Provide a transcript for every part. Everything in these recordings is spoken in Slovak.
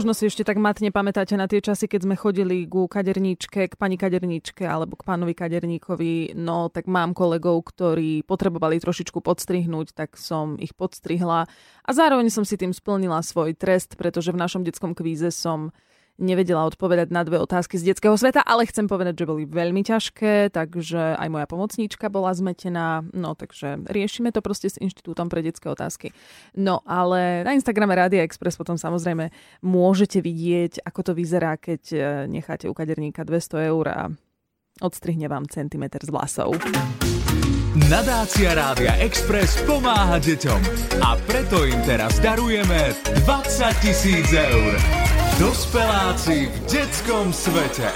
možno si ešte tak matne pamätáte na tie časy, keď sme chodili ku kaderníčke, k pani kaderníčke alebo k pánovi kaderníkovi. No, tak mám kolegov, ktorí potrebovali trošičku podstrihnúť, tak som ich podstrihla. A zároveň som si tým splnila svoj trest, pretože v našom detskom kvíze som nevedela odpovedať na dve otázky z detského sveta, ale chcem povedať, že boli veľmi ťažké, takže aj moja pomocníčka bola zmetená, no takže riešime to proste s Inštitútom pre detské otázky. No ale na Instagrame Radia Express potom samozrejme môžete vidieť, ako to vyzerá, keď e, necháte u kaderníka 200 eur a odstrihne vám centimetr z vlasov. Nadácia Rádia Express pomáha deťom a preto im teraz darujeme 20 tisíc eur. Dospeláci v detskom svete.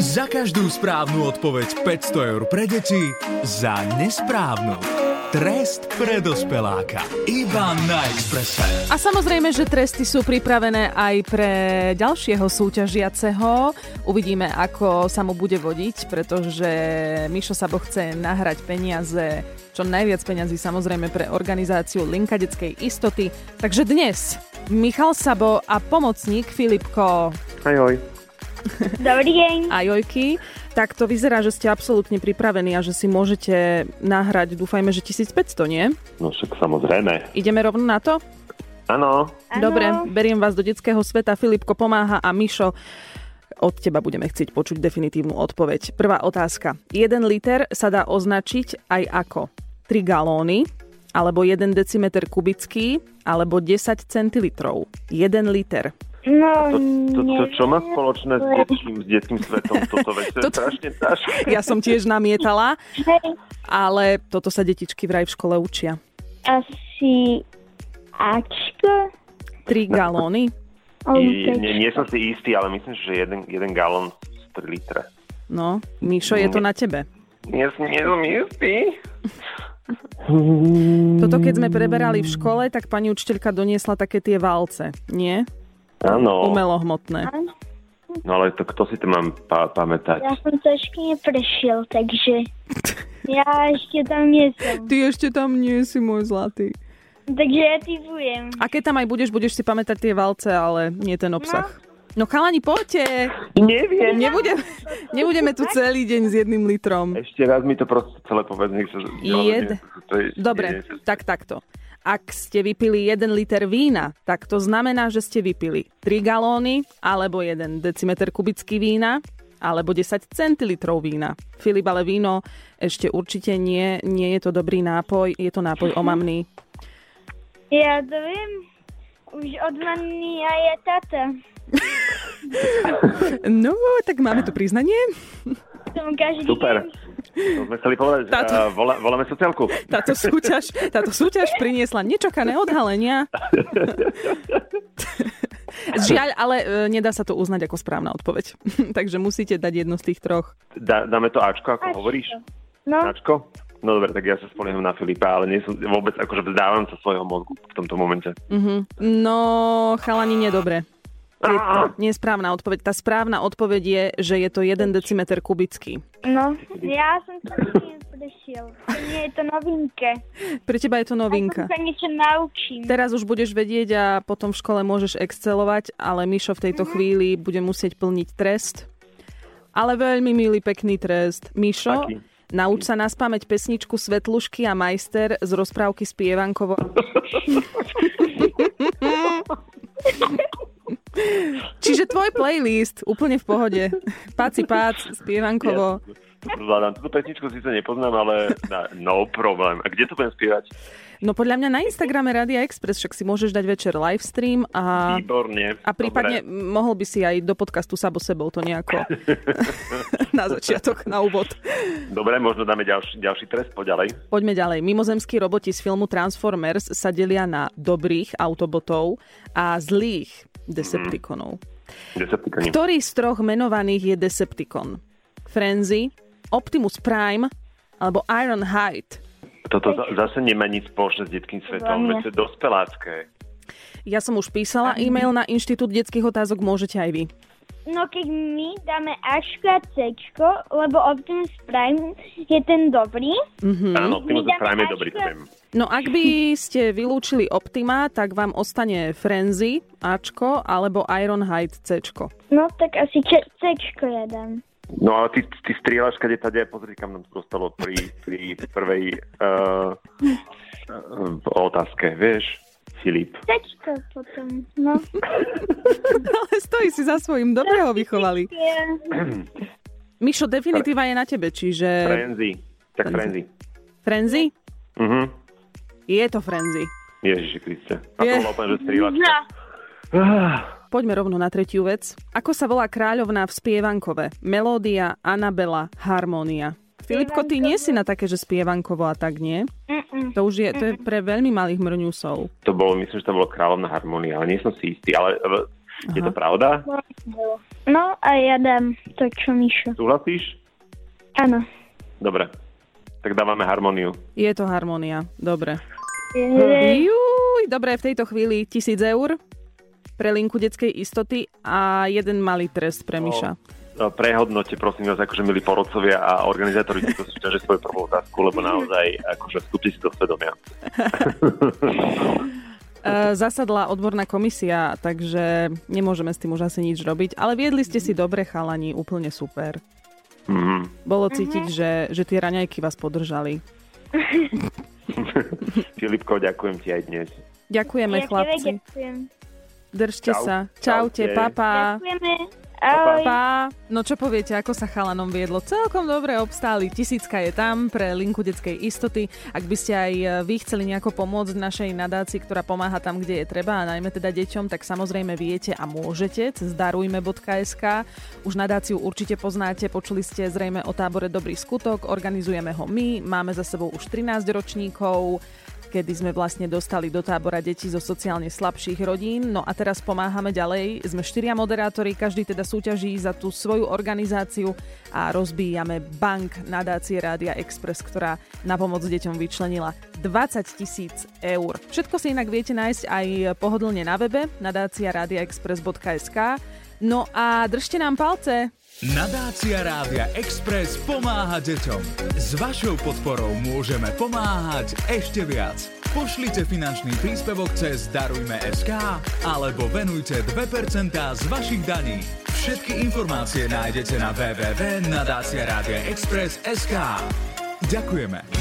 Za každú správnu odpoveď 500 eur pre deti, za nesprávnu Trest pre dospeláka. Iba na Expresse. A samozrejme, že tresty sú pripravené aj pre ďalšieho súťažiaceho. Uvidíme, ako sa mu bude vodiť, pretože Mišo Sabo chce nahrať peniaze, čo najviac peniazy samozrejme pre organizáciu Linka detskej istoty. Takže dnes Michal Sabo a pomocník Filipko. Ahoj. Dobrý deň. A Jojky. Tak to vyzerá, že ste absolútne pripravení a že si môžete nahrať, dúfajme, že 1500, nie? No však samozrejme. Ideme rovno na to? Áno. Dobre, beriem vás do detského sveta. Filipko pomáha a Mišo od teba budeme chcieť počuť definitívnu odpoveď. Prvá otázka. Jeden liter sa dá označiť aj ako 3 galóny, alebo 1 decimeter kubický, alebo 10 centilitrov. 1 liter. No, To, to, to, čo má spoločné s detským, s detským svetom? Toto veď to je Toto- strašne ťažké. Ja som tiež namietala, ale toto sa detičky vraj v škole učia. asi Ačko? 3 galóny? I, nie, nie som si istý, ale myslím, že jeden, jeden galón z 3 litre. No, Mišo, je to na tebe. Nie, som- nie som istý. Toto keď sme preberali v škole, tak pani učiteľka doniesla také tie válce, nie? Áno. Umelohmotné. No ale to kto si to mám pa- pamätať? Ja som to ešte neprešiel, takže ja ešte tam nie som. Ty ešte tam nie si môj zlatý. Takže ja typujem. A keď tam aj budeš, budeš si pamätať tie valce, ale nie ten obsah. No chalani, poďte! Neviem. Nebudeme, nebudeme tu celý deň s jedným litrom. Ešte raz mi to proste celé povedz. Nech sa, Jed. To je, Dobre, je- tak takto. Ak ste vypili 1 liter vína, tak to znamená, že ste vypili 3 galóny, alebo 1 decimeter kubický vína, alebo 10 centilitrov vína. Filip, ale víno ešte určite nie, nie je to dobrý nápoj, je to nápoj omamný. Ja to viem. Už od mami a je tata. No, tak máme tu priznanie. Som každý Super. To sme chceli povedať. Táto- Uh, volá, voláme sociálku. Táto súťaž, táto súťaž priniesla nečakané odhalenia. Žiaľ, ale e, nedá sa to uznať ako správna odpoveď. Takže musíte dať jedno z tých troch. Dá, dáme to Ačko, ako Ačko. hovoríš? No, Ačko? No dobre, tak ja sa spolieham na Filipa, ale nie som vôbec, akože vzdávam sa svojho mozgu v tomto momente. Mhm. No, chalani, nedobre. Je to nesprávna odpoveď. Tá správna odpoveď je, že je to 1 decimeter kubický. no, ja som to neprešiel. Nie je to novinke. Pre teba je to novinka. Sa niečo naučím. Teraz už budeš vedieť a potom v škole môžeš excelovať, ale Mišo v tejto chvíli bude musieť plniť trest. Ale veľmi milý, pekný trest. Mišo, Aký? nauč sa nás pamäť pesničku Svetlušky a majster z rozprávky s Pievankovo. Čiže tvoj playlist, úplne v pohode. Páci pác, Spievankovo. Zvládam. Túto pesničku síce nepoznám, ale na, no problém. A kde to budem spievať? No podľa mňa na Instagrame Radia Express, však si môžeš dať večer livestream a, Výborne. a prípadne Dobre. mohol by si aj do podcastu Sabo sebou to nejako na začiatok, na úvod. Dobre, možno dáme ďalší, ďalší trest, poď ďalej. Poďme ďalej. Mimozemskí roboti z filmu Transformers sa delia na dobrých autobotov a zlých Decepticonov. Decepticoni. Ktorý z troch menovaných je Decepticon? Frenzy, Optimus Prime alebo Ironhide? Toto za- zase nemá nič spoločné s detským svetom, veď to je dospelácké. Ja som už písala e-mail na Inštitút detských otázok, môžete aj vy. No keď my dáme Ačko a Cčko, lebo Optimus Prime je ten dobrý. Mhm. Áno, Optimus Prime je dobrý, viem. No ak by ste vylúčili Optima, tak vám ostane Frenzy Ačko alebo Ironhide Cčko. No tak asi Cčko ja dám. No ale ty, ty strieľaš kade tade, pozri kam nám to dostalo pri, pri prvej uh, uh, otázke, vieš, Filip. Cčko potom, no. Ale stojí si za svojím, dobre ho vychovali. Mišo, definitíva je na tebe, čiže... Frenzy. Tak Frenzy. Frenzy? Mhm. Je to Frenzy. Ježiši Kriste. A to bola úplne, že strieľačka. No. Poďme rovno na tretiu vec. Ako sa volá kráľovná v spievankove? Melódia, Anabela, Harmónia. Filipko, ty nie si na také, že spievankovo a tak, nie? Mm-mm. To už je, to je pre veľmi malých mrňusov. To bolo, myslím, že to bolo kráľovná harmónia, ale nie som si istý. Ale e, je to pravda? No a ja dám to, čo Mišo. Súhlasíš? Áno. Dobre. Tak dávame harmóniu. Je to harmónia. Dobre. Juj, dobre, v tejto chvíli tisíc eur pre linku detskej istoty a jeden malý trest pre Miša. No, Prehodnote, prosím vás, akože milí porodcovia a organizátori tejto súťaže svoju prvú otázku, lebo naozaj akože vstúpte si do svedomia. E, Zasadla odborná komisia, takže nemôžeme s tým už asi nič robiť, ale viedli ste si dobre chalani, úplne super. Mhm. Bolo cítiť, že, že tie raňajky vás podržali. Filipko, ďakujem ti aj dnes. Ďakujeme, Ja chlapci. ďakujem. Držte Čau. sa. Čaute, Čaute. papa. Ďakujeme. Ahoj. Pa. No čo poviete, ako sa chalanom viedlo? Celkom dobre obstáli. Tisícka je tam pre linku detskej istoty. Ak by ste aj e, vy chceli nejako pomôcť našej nadácii, ktorá pomáha tam, kde je treba, a najmä teda deťom, tak samozrejme viete a môžete cez darujme.sk. Už nadáciu určite poznáte, počuli ste zrejme o tábore Dobrý skutok, organizujeme ho my, máme za sebou už 13 ročníkov, kedy sme vlastne dostali do tábora deti zo sociálne slabších rodín. No a teraz pomáhame ďalej. Sme štyria moderátori, každý teda súťaží za tú svoju organizáciu a rozbíjame bank nadácie Rádia Express, ktorá na pomoc deťom vyčlenila 20 tisíc eur. Všetko si inak viete nájsť aj pohodlne na webe nadácia radiaexpress.sk. No a držte nám palce. Nadácia Rádia Express pomáha deťom. S vašou podporou môžeme pomáhať ešte viac. Pošlite finančný príspevok cez Darujme.sk alebo venujte 2% z vašich daní. Všetky informácie nájdete na www.nadáciaradiaexpress.sk Ďakujeme.